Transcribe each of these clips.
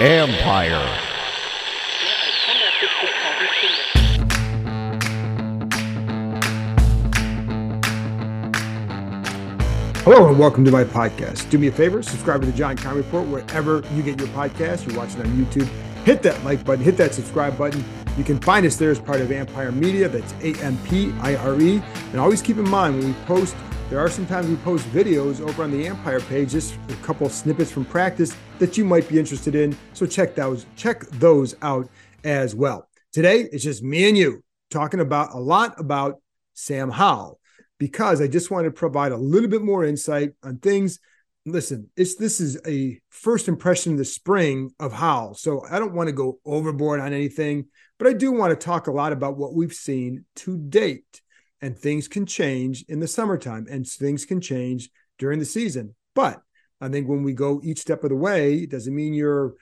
Ampire. Hello and welcome to my podcast. Do me a favor, subscribe to the John Keim Report wherever you get your podcast. You're watching on YouTube. Hit that like button, hit that subscribe button. You can find us there as part of Ampire Media. That's A M P I R E. And always keep in mind when we post there are sometimes we post videos over on the Ampire page, just a couple snippets from practice that you might be interested in. So check those, check those out as well. Today it's just me and you talking about a lot about Sam Howell because I just want to provide a little bit more insight on things. Listen, it's this is a first impression of the spring of Howell. So I don't want to go overboard on anything, but I do want to talk a lot about what we've seen to date and things can change in the summertime and things can change during the season. But I think when we go each step of the way, it doesn't mean you're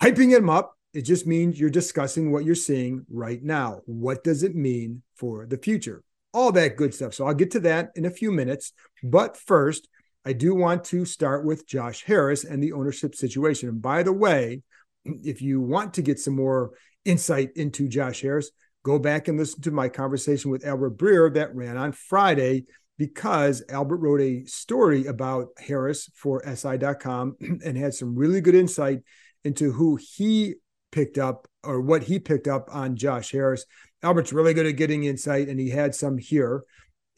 hyping them up. It just means you're discussing what you're seeing right now. What does it mean for the future? All that good stuff. So I'll get to that in a few minutes. But first, I do want to start with Josh Harris and the ownership situation. And by the way, if you want to get some more insight into Josh Harris, go back and listen to my conversation with Albert Breer that ran on Friday because Albert wrote a story about Harris for SI.com and had some really good insight into who he picked up or what he picked up on Josh Harris. Albert's really good at getting insight, and he had some here.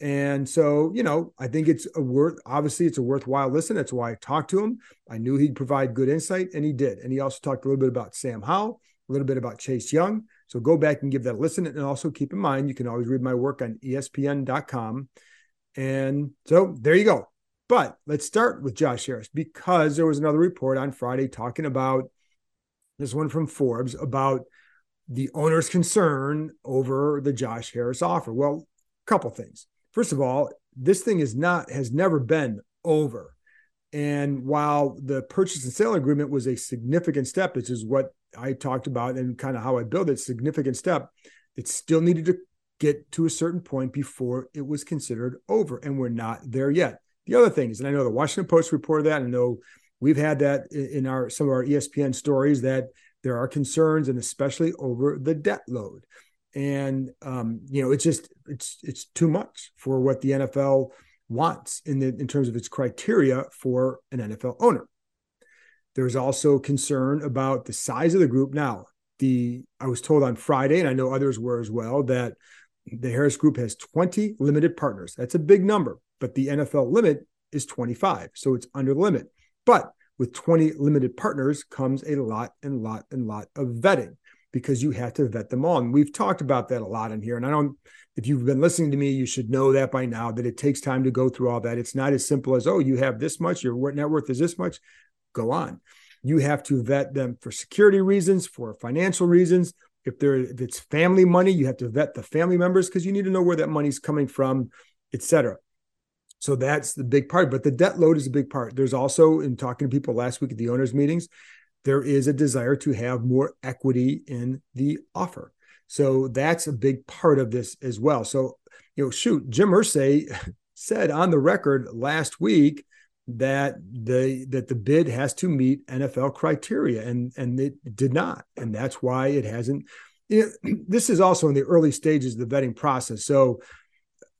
And so, you know, I think it's a worth, obviously, it's a worthwhile listen. That's why I talked to him. I knew he'd provide good insight, and he did. And he also talked a little bit about Sam Howell, a little bit about Chase Young, so go back and give that a listen. And also keep in mind, you can always read my work on ESPN.com. And so there you go. But let's start with Josh Harris because there was another report on Friday talking about this one from Forbes about the owner's concern over the Josh Harris offer. Well, a couple things. First of all, this thing is not has never been over. And while the purchase and sale agreement was a significant step, which is what I talked about and kind of how I built it, significant step, it still needed to get to a certain point before it was considered over. And we're not there yet. The other thing is, and I know the Washington Post reported that, and I know we've had that in our some of our ESPN stories that there are concerns, and especially over the debt load. And um, you know, it's just it's it's too much for what the NFL wants in the in terms of its criteria for an NFL owner. There's also concern about the size of the group. Now, the I was told on Friday, and I know others were as well, that the Harris Group has 20 limited partners. That's a big number, but the NFL limit is 25, so it's under the limit. But with 20 limited partners comes a lot and lot and lot of vetting because you have to vet them all. And we've talked about that a lot in here. And I don't, if you've been listening to me, you should know that by now that it takes time to go through all that. It's not as simple as, oh, you have this much, your net worth is this much go on. You have to vet them for security reasons, for financial reasons. If there if it's family money, you have to vet the family members because you need to know where that money's coming from, etc. So that's the big part. But the debt load is a big part. There's also, in talking to people last week at the owners' meetings, there is a desire to have more equity in the offer. So that's a big part of this as well. So, you know, shoot, Jim Irsay said on the record last week that the that the bid has to meet NFL criteria, and and it did not, and that's why it hasn't. Know, this is also in the early stages of the vetting process, so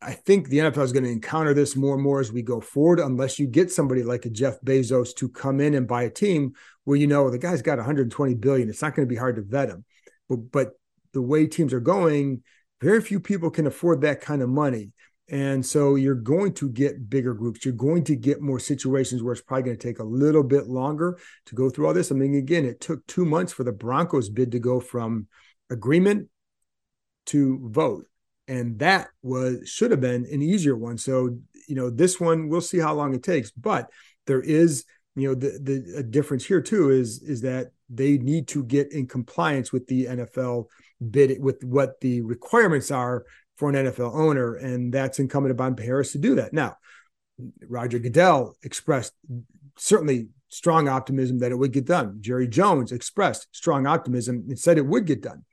I think the NFL is going to encounter this more and more as we go forward, unless you get somebody like a Jeff Bezos to come in and buy a team where you know the guy's got 120 billion. It's not going to be hard to vet him, but but the way teams are going, very few people can afford that kind of money. And so you're going to get bigger groups. You're going to get more situations where it's probably going to take a little bit longer to go through all this. I mean, again, it took two months for the Broncos bid to go from agreement to vote. And that was should have been an easier one. So, you know, this one, we'll see how long it takes. But there is you know the the difference here too is is that they need to get in compliance with the NFL bid with what the requirements are for an NFL owner, and that's incumbent upon Harris to do that. Now, Roger Goodell expressed certainly strong optimism that it would get done. Jerry Jones expressed strong optimism and said it would get done.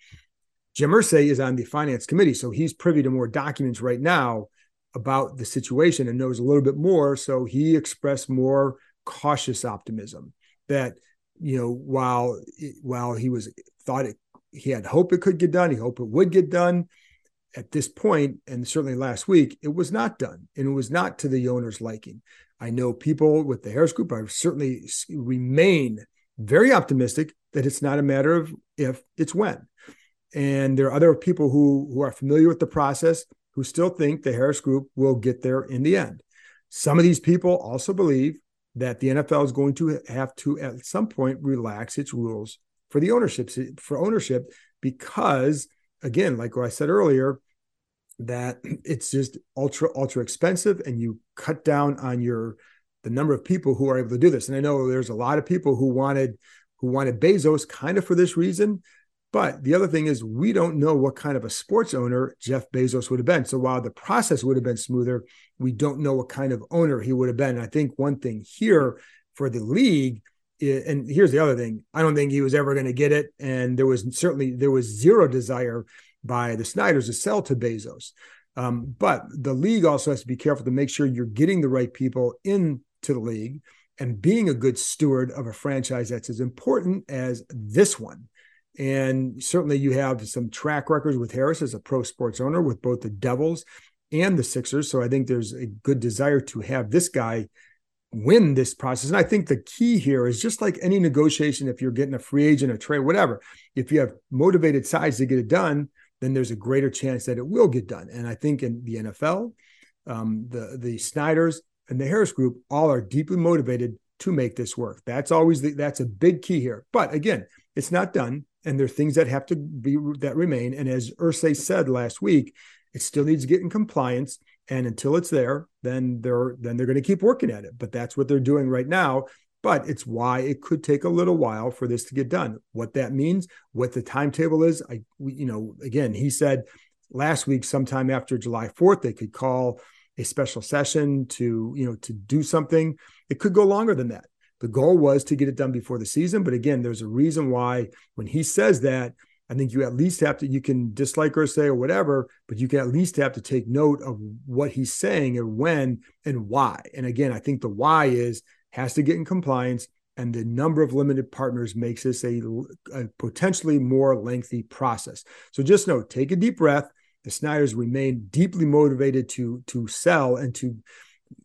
Jim Irsay is on the finance committee, so he's privy to more documents right now about the situation and knows a little bit more. So he expressed more cautious optimism that you know while while he was thought it he had hope it could get done, he hoped it would get done. At this point, and certainly last week, it was not done, and it was not to the owner's liking. I know people with the Harris Group. I certainly remain very optimistic that it's not a matter of if, it's when. And there are other people who who are familiar with the process who still think the Harris Group will get there in the end. Some of these people also believe that the NFL is going to have to at some point relax its rules for the ownership for ownership because again like I said earlier that it's just ultra ultra expensive and you cut down on your the number of people who are able to do this and I know there's a lot of people who wanted who wanted Bezos kind of for this reason but the other thing is, we don't know what kind of a sports owner Jeff Bezos would have been. So while the process would have been smoother, we don't know what kind of owner he would have been. I think one thing here for the league, and here's the other thing: I don't think he was ever going to get it, and there was certainly there was zero desire by the Snyders to sell to Bezos. Um, but the league also has to be careful to make sure you're getting the right people into the league and being a good steward of a franchise that's as important as this one. And certainly you have some track records with Harris as a pro sports owner with both the Devils and the Sixers. So I think there's a good desire to have this guy win this process. And I think the key here is just like any negotiation, if you're getting a free agent, a trade, whatever, if you have motivated sides to get it done, then there's a greater chance that it will get done. And I think in the NFL, um, the the Snyders and the Harris Group all are deeply motivated to make this work. That's always the, that's a big key here. But again, it's not done and there are things that have to be that remain. And as Irsay said last week, it still needs to get in compliance. And until it's there, then they're then they're going to keep working at it. But that's what they're doing right now. But it's why it could take a little while for this to get done. What that means, what the timetable is, I you know, again, he said last week, sometime after July 4th, they could call a special session to, you know, to do something. It could go longer than that. The goal was to get it done before the season. But again, there's a reason why when he says that, I think you at least have to, you can dislike or say or whatever, but you can at least have to take note of what he's saying and when and why. And again, I think the why is has to get in compliance and the number of limited partners makes this a, a, potentially more lengthy process. So just know, take a deep breath. The Snyders remain deeply motivated to to sell and to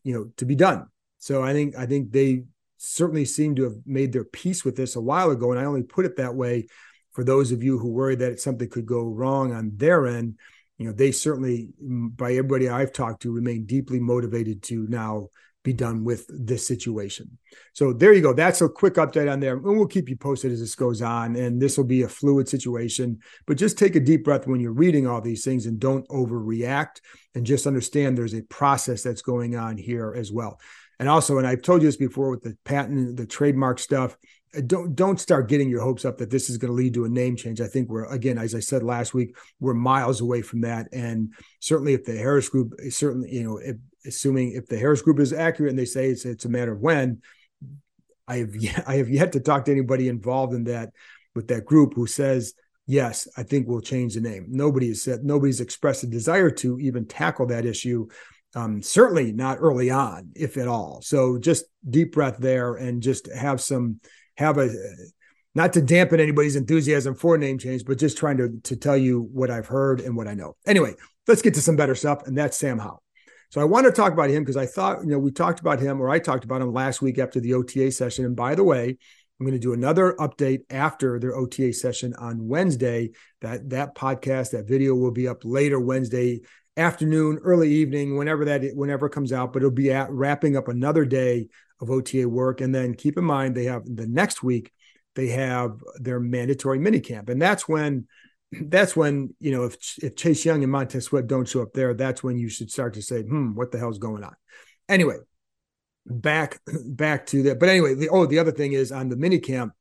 you know to be done. So I think I think they certainly seem to have made their peace with this a while ago. And I only put it that way for those of you who worry that something could go wrong on their end. You know, they certainly, by everybody I've talked to, remain deeply motivated to now be done with this situation. So there you go. That's a quick update on there. And we'll keep you posted as this goes on. And this will be a fluid situation. But just take a deep breath when you're reading all these things and don't overreact and just understand there's a process that's going on here as well. And also, and I've told you this before with the patent, the trademark stuff, don't don't start getting your hopes up that this is going to lead to a name change. I think we're again, as I said last week, we're miles away from that. And certainly, if the Harris Group, certainly, you know, assuming if the Harris Group is accurate and they say it's it's a matter of when, I have yet, I have yet to talk to anybody involved in that with that group who says yes, I think we'll change the name. Nobody has said nobody's expressed a desire to even tackle that issue um, certainly not early on, if at all. So just deep breath there and just have some, have a, not to dampen anybody's enthusiasm for name change, but just trying to, to tell you what I've heard and what I know. Anyway, let's get to some better stuff. And that's Sam Howell. So I want to talk about him because I thought, you know, we talked about him or I talked about him last week after the OTA session. And by the way, I'm going to do another update after their OTA session on Wednesday. That that podcast, that video will be up later Wednesday afternoon, early evening, whenever that whenever it comes out. But it'll be at, wrapping up another day of OTA work, and then keep in mind they have the next week they have their mandatory mini camp, and that's when that's when you know if if Chase Young and Montez Sweat don't show up there, that's when you should start to say, hmm, what the hell's going on? Anyway, back back to that. But anyway, the, oh, the other thing is on the mini camp.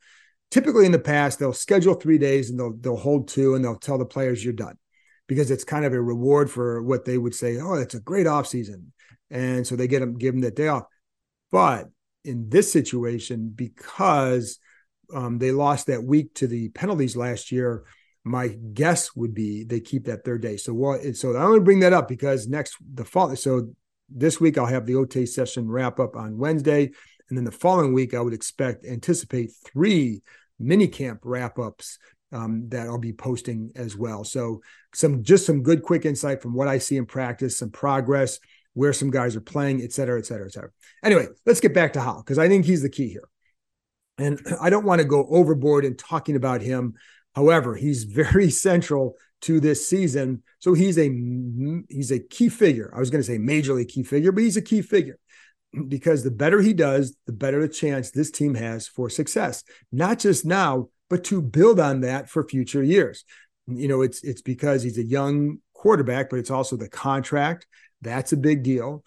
Typically, in the past, they'll schedule three days and they'll they'll hold two, and they'll tell the players you're done, because it's kind of a reward for what they would say. Oh, that's a great off season, and so they get them give them that day off. But in this situation, because um, they lost that week to the penalties last year, my guess would be they keep that third day. So what? So going to bring that up because next the fall. So this week I'll have the OTA session wrap up on Wednesday, and then the following week I would expect anticipate three mini camp wrap ups um, that I'll be posting as well. So some just some good quick insight from what I see in practice, some progress, where some guys are playing, et cetera, et cetera, et cetera. Anyway, let's get back to Howell because I think he's the key here. And I don't want to go overboard in talking about him. However, he's very central to this season. So he's a he's a key figure. I was going to say majorly key figure, but he's a key figure because the better he does, the better the chance this team has for success. Not just now, but to build on that for future years. You know, it's it's because he's a young quarterback, but it's also the contract. That's a big deal.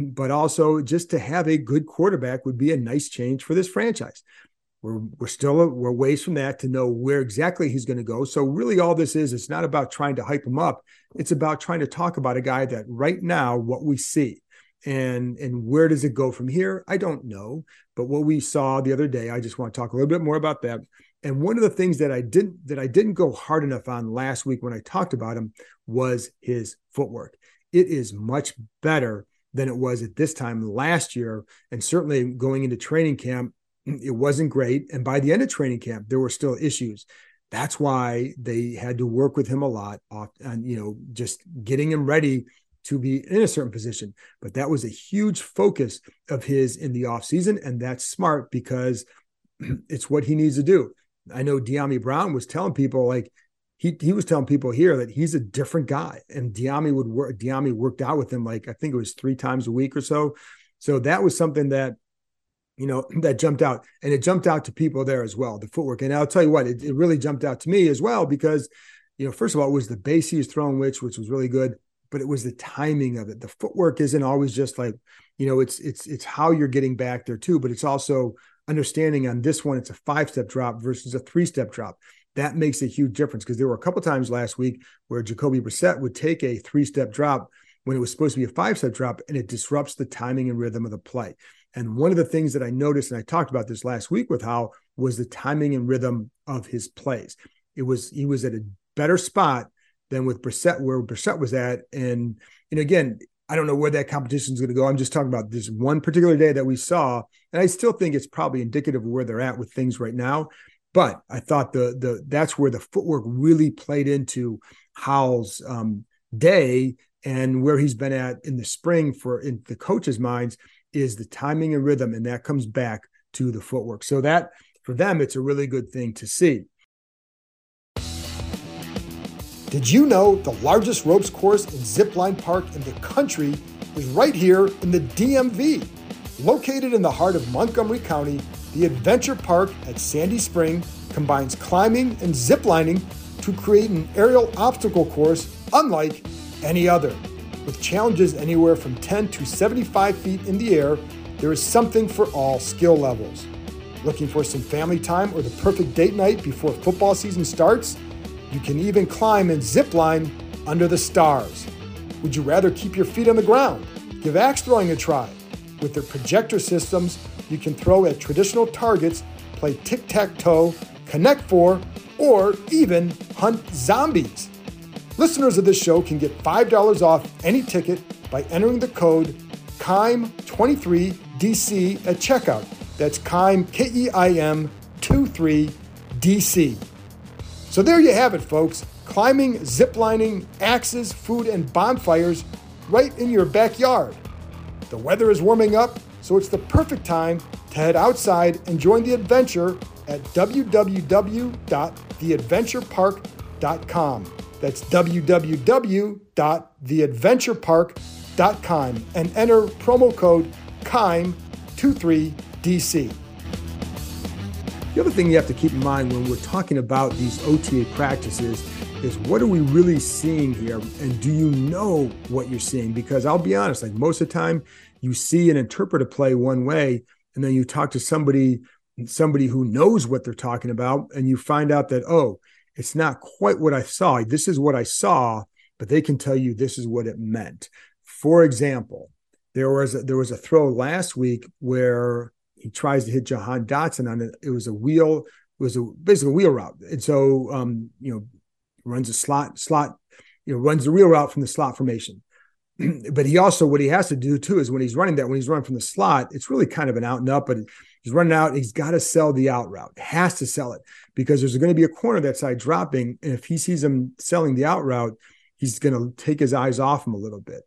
But also just to have a good quarterback would be a nice change for this franchise. We're, we're still a, we're ways from that to know where exactly he's going to go. So really, all this is it's not about trying to hype him up. It's about trying to talk about a guy that right now what we see and and where does it go from here? I don't know. But what we saw the other day, I just want to talk a little bit more about that. And one of the things that I didn't that I didn't go hard enough on last week when I talked about him was his footwork. It is much better than it was at this time last year, and certainly going into training camp it wasn't great. And by the end of training camp, there were still issues. That's why they had to work with him a lot off and, you know, just getting him ready to be in a certain position. But that was a huge focus of his in the offseason. And that's smart because it's what he needs to do. I know Dyami Brown was telling people like he he was telling people here that he's a different guy. And Dyami would work Dyami worked out with him like I think it was three times a week or so. So that was something that you know, that jumped out. And it jumped out to people there as well, the footwork. And I'll tell you what, it, it really jumped out to me as well because, you know, first of all, it was the base he was throwing, which which was really good, but it was the timing of it. The footwork isn't always just like, you know, it's it's it's how you're getting back there too, but it's also understanding on this one, it's a five step drop versus a three step drop. That makes a huge difference because there were a couple times last week where Jacoby Brissett would take a three step drop when it was supposed to be a five step drop and it disrupts the timing and rhythm of the play. And one of the things that I noticed, and I talked about this last week with Howell, was the timing and rhythm of his plays. It was he was at a better spot than with Brissett, where Brissett was at. And know, again, I don't know where that competition is going to go. I'm just talking about this one particular day that we saw, and I still think it's probably indicative of where they're at with things right now. But I thought the the that's where the footwork really played into Howell's um, day and where he's been at in the spring for in the coaches' minds is the timing and rhythm, and that comes back to the footwork. So that for them, it's a really good thing to see. Did you know the largest ropes course and zipline park in the country is right here in the DMV? Located in the heart of Montgomery County, the Adventure Park at Sandy Spring combines climbing and ziplining to create an aerial obstacle course unlike any other. With challenges anywhere from 10 to 75 feet in the air, there is something for all skill levels. Looking for some family time or the perfect date night before football season starts? You can even climb and zip line under the stars. Would you rather keep your feet on the ground? Give axe throwing a try. With their projector systems, you can throw at traditional targets, play tic tac toe, connect four, or even hunt zombies. Listeners of this show can get $5 off any ticket by entering the code KEIM23DC at checkout. That's KEIM, K E I M 23DC. So there you have it, folks. Climbing, ziplining, axes, food, and bonfires right in your backyard. The weather is warming up, so it's the perfect time to head outside and join the adventure at www.theadventurepark.com. That's www.theadventurepark.com and enter promo code KEIM23DC. The other thing you have to keep in mind when we're talking about these OTA practices is what are we really seeing here? And do you know what you're seeing? Because I'll be honest, like most of the time, you see and interpret a play one way, and then you talk to somebody, somebody who knows what they're talking about, and you find out that, oh, it's not quite what I saw. This is what I saw, but they can tell you this is what it meant. For example, there was a, there was a throw last week where he tries to hit Jahan Dotson on it. It was a wheel, it was a basically a wheel route, and so um, you know runs a slot slot, you know runs the wheel route from the slot formation. but he also what he has to do too is when he's running that when he's running from the slot, it's really kind of an out and up, but he's running out. He's got to sell the out route, has to sell it because there's going to be a corner that side dropping, and if he sees him selling the out route, he's going to take his eyes off him a little bit.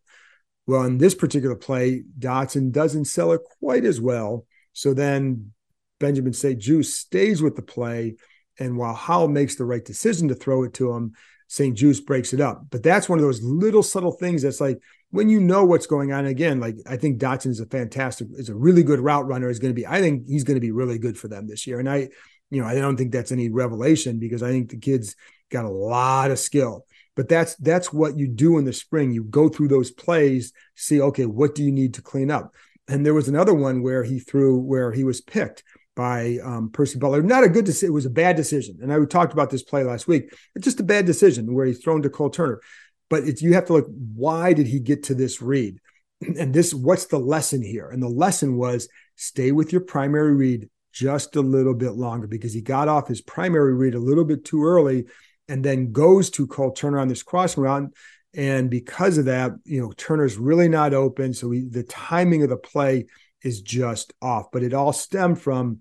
Well, in this particular play, Dotson doesn't sell it quite as well. So then Benjamin St-Juste stays with the play. And while Howell makes the right decision to throw it to him, St-Juste breaks it up. But that's one of those little subtle things that's like when you know what's going on. Again, like I think Dotson is a fantastic, is a really good route runner. Is going to be, I think he's going to be really good for them this year. And I, you know, I don't think that's any revelation because I think the kid's got a lot of skill but that's that's what you do in the spring you go through those plays see okay what do you need to clean up and there was another one where he threw where he was picked by um, Percy Butler. Not a good decision. It was a bad decision. And I talked about this play last week. It's just a bad decision where he's thrown to Cole Turner. But it's, you have to look, why did he get to this read? And this, what's the lesson here? And the lesson was stay with your primary read just a little bit longer because he got off his primary read a little bit too early and then goes to Cole Turner on this crossing route. And because of that, you know, Turner's really not open. So we, the timing of the play is just off. But it all stemmed from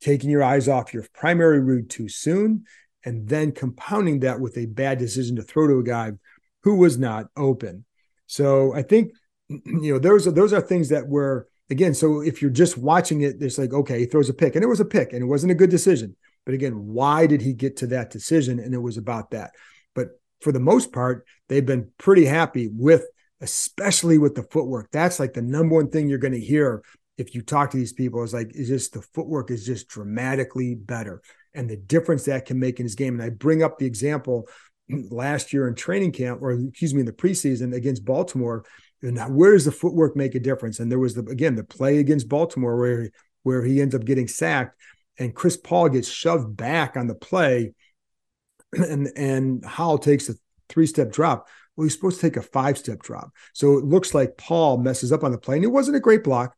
taking your eyes off your primary route too soon and then compounding that with a bad decision to throw to a guy who was not open. So I think, you know, those are those are things that were again. So if you're just watching it, it's like, okay, he throws a pick, and it was a pick, and it wasn't a good decision. But again, why did he get to that decision? And it was about that. But for the most part, they've been pretty happy with, especially with the footwork. That's like the number one thing you're going to hear if you talk to these people is like, is just the footwork is just dramatically better and the difference that can make in his game. And I bring up the example last year in training camp, or excuse me, in the preseason against Baltimore. And where does the footwork make a difference? And there was the again the play against Baltimore where where he ends up getting sacked and Chris Paul gets shoved back on the play, and and Howell takes a three step drop. Well, he's supposed to take a five step drop. So it looks like Paul messes up on the play, and it wasn't a great block,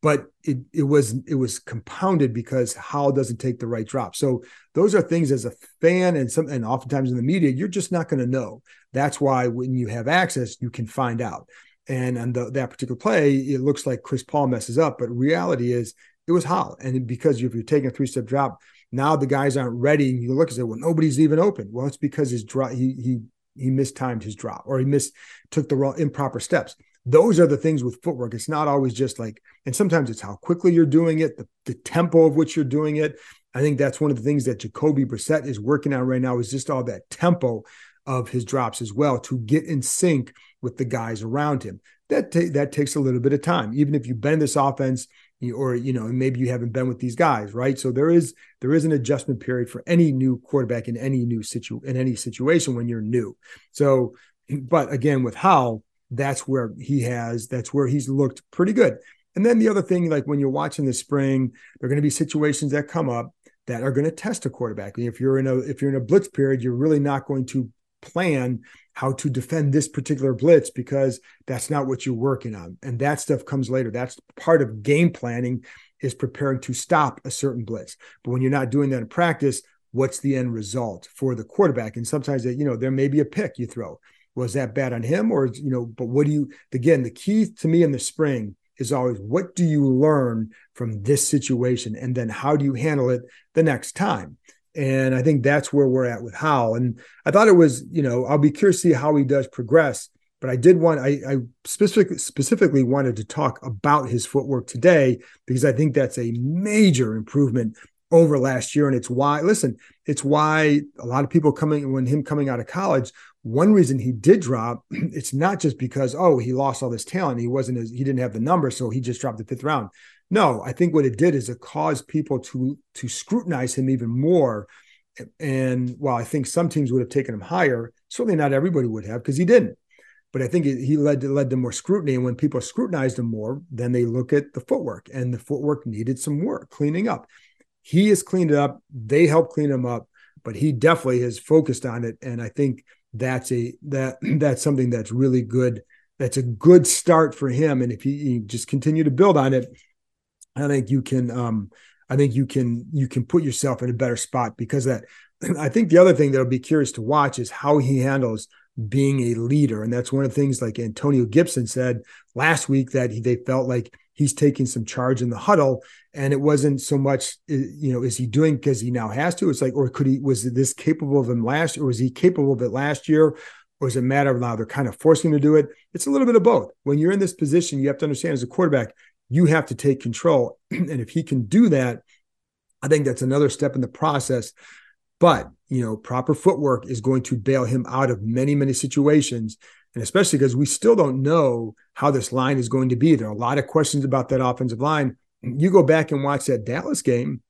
but it it was it was compounded because Howell doesn't take the right drop. So those are things as a fan and some and oftentimes in the media, you're just not going to know. That's why when you have access, you can find out. And on the, that particular play, it looks like Chris Paul messes up, but reality is it was Howell. And because if you're taking a three step drop, now the guys aren't ready. And you look and say, well, nobody's even open. Well, it's because his drop, he, he, he mistimed his drop or he missed, took the wrong improper steps. Those are the things with footwork. It's not always just like, and sometimes it's how quickly you're doing it, the, the tempo of which you're doing it. I think that's one of the things that Jacoby Brissett is working on right now is just all that tempo of his drops as well to get in sync with the guys around him. That ta- that takes a little bit of time. Even if you've been in this offense or you know maybe you haven't been with these guys right so there is there is an adjustment period for any new quarterback in any new situ in any situation when you're new so but again with Howell that's where he has that's where he's looked pretty good and then the other thing like when you're watching the spring there are going to be situations that come up that are going to test a quarterback if you're in a if you're in a blitz period you're really not going to plan how to defend this particular blitz because that's not what you're working on. And that stuff comes later. That's part of game planning is preparing to stop a certain blitz. But when you're not doing that in practice, what's the end result for the quarterback? And sometimes that, you know, there may be a pick you throw. Was that bad on him? Or, you know, but what do you again, the key to me in the spring is always what do you learn from this situation? And then how do you handle it the next time? And I think that's where we're at with Howell. And I thought it was, you know, I'll be curious to see how he does progress. But I did want, I, I specific, specifically wanted to talk about his footwork today because I think that's a major improvement over last year. And it's why, listen, it's why a lot of people coming, when him coming out of college, one reason he did drop, it's not just because, oh, he lost all this talent. He wasn't as, he didn't have the number. So he just dropped the fifth round. No, I think what it did is it caused people to to scrutinize him even more And while I think some teams would have taken him higher, certainly not everybody would have because he didn't. But I think he led to, led to more scrutiny. And when people scrutinized him more, then they look at the footwork, and the footwork needed some work cleaning up. He has cleaned it up. They helped clean him up, but he definitely has focused on it. And I think that's a that that's something that's really good. That's a good start for him. And if he, just continue to build on it, I think you can um, I think you can you can put yourself in a better spot because that. I think the other thing that'll be curious to watch is how he handles being a leader, and that's one of the things like Antonio Gibson said last week that he, they felt like he's taking some charge in the huddle, and it wasn't so much you know is he doing because he now has to. It's like or could he was this capable of him last, or was he capable of it last year? Or is it a matter of now they're kind of forcing him to do it? It's a little bit of both. When you're in this position, you have to understand as a quarterback, you have to take control. and if he can do that, I think that's another step in the process. But, you know, proper footwork is going to bail him out of many, many situations. And especially because we still don't know how this line is going to be. There are a lot of questions about that offensive line. You go back and watch that Dallas game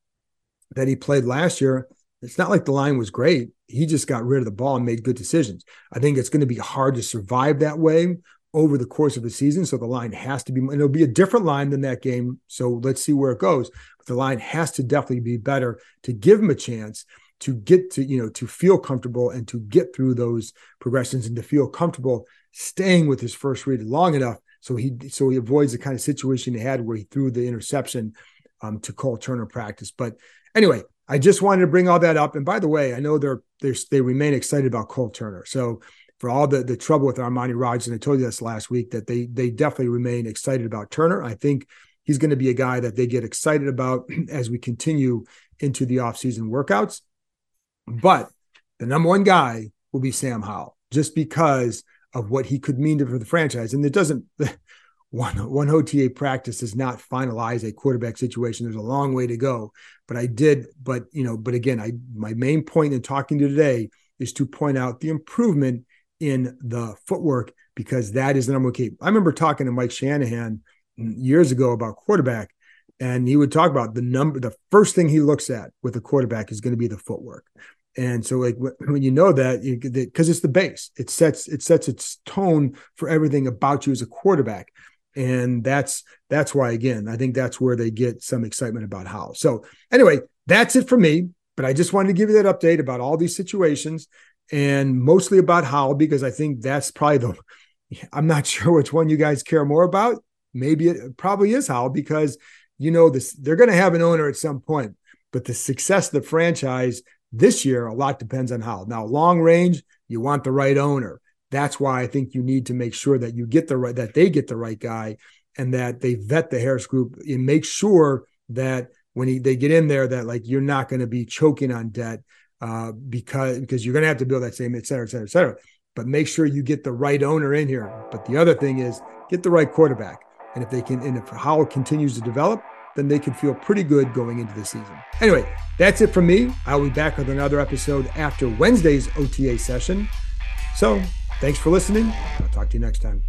that he played last year. It's not like the line was great. He just got rid of the ball and made good decisions. I think it's going to be hard to survive that way over the course of the season. So the line has to be, and it'll be a different line than that game. So let's see where it goes. But the line has to definitely be better to give him a chance to get to, you know, to feel comfortable and to get through those progressions and to feel comfortable staying with his first read long enough. So he, so he avoids the kind of situation he had where he threw the interception um, to Cole Turner practice. But anyway, I just wanted to bring all that up. And by the way, I know they're, they're they remain excited about Cole Turner. So for all the the trouble with Armani Rogers, and I told you this last week that they they definitely remain excited about Turner. I think he's going to be a guy that they get excited about as we continue into the offseason workouts. But the number one guy will be Sam Howell, just because of what he could mean for the franchise. And it doesn't one one OTA practice does not finalize a quarterback situation. There's a long way to go. But I did, but you know, but again, I my main point in talking to today is to point out the improvement in the footwork because that is the number one key. I remember talking to Mike Shanahan years ago about quarterback, and he would talk about the number. The first thing he looks at with a quarterback is going to be the footwork. And so, like when you know that, because it's the base, it sets it sets its tone for everything about you as a quarterback, and that's that's why again, I think that's where they get some excitement about how. So anyway, that's it for me. But I just wanted to give you that update about all these situations and mostly about how because I think that's probably the. I'm not sure which one you guys care more about. Maybe it probably is how because you know this. They're going to have an owner at some point, but the success of the franchise this year a lot depends on Howell. Now, long range, you want the right owner. That's why I think you need to make sure that you get the right that they get the right guy and that they vet the Harris group and make sure that when he, they get in there that like you're not going to be choking on debt uh, because because you're going to have to build that same, et cetera, et cetera, et cetera. But make sure you get the right owner in here. But the other thing is get the right quarterback. And if they can, and if Howell continues to develop, then they can feel pretty good going into the season. Anyway, that's it from me. I'll be back with another episode after Wednesday's OTA session. So thanks for listening. I'll talk to you next time.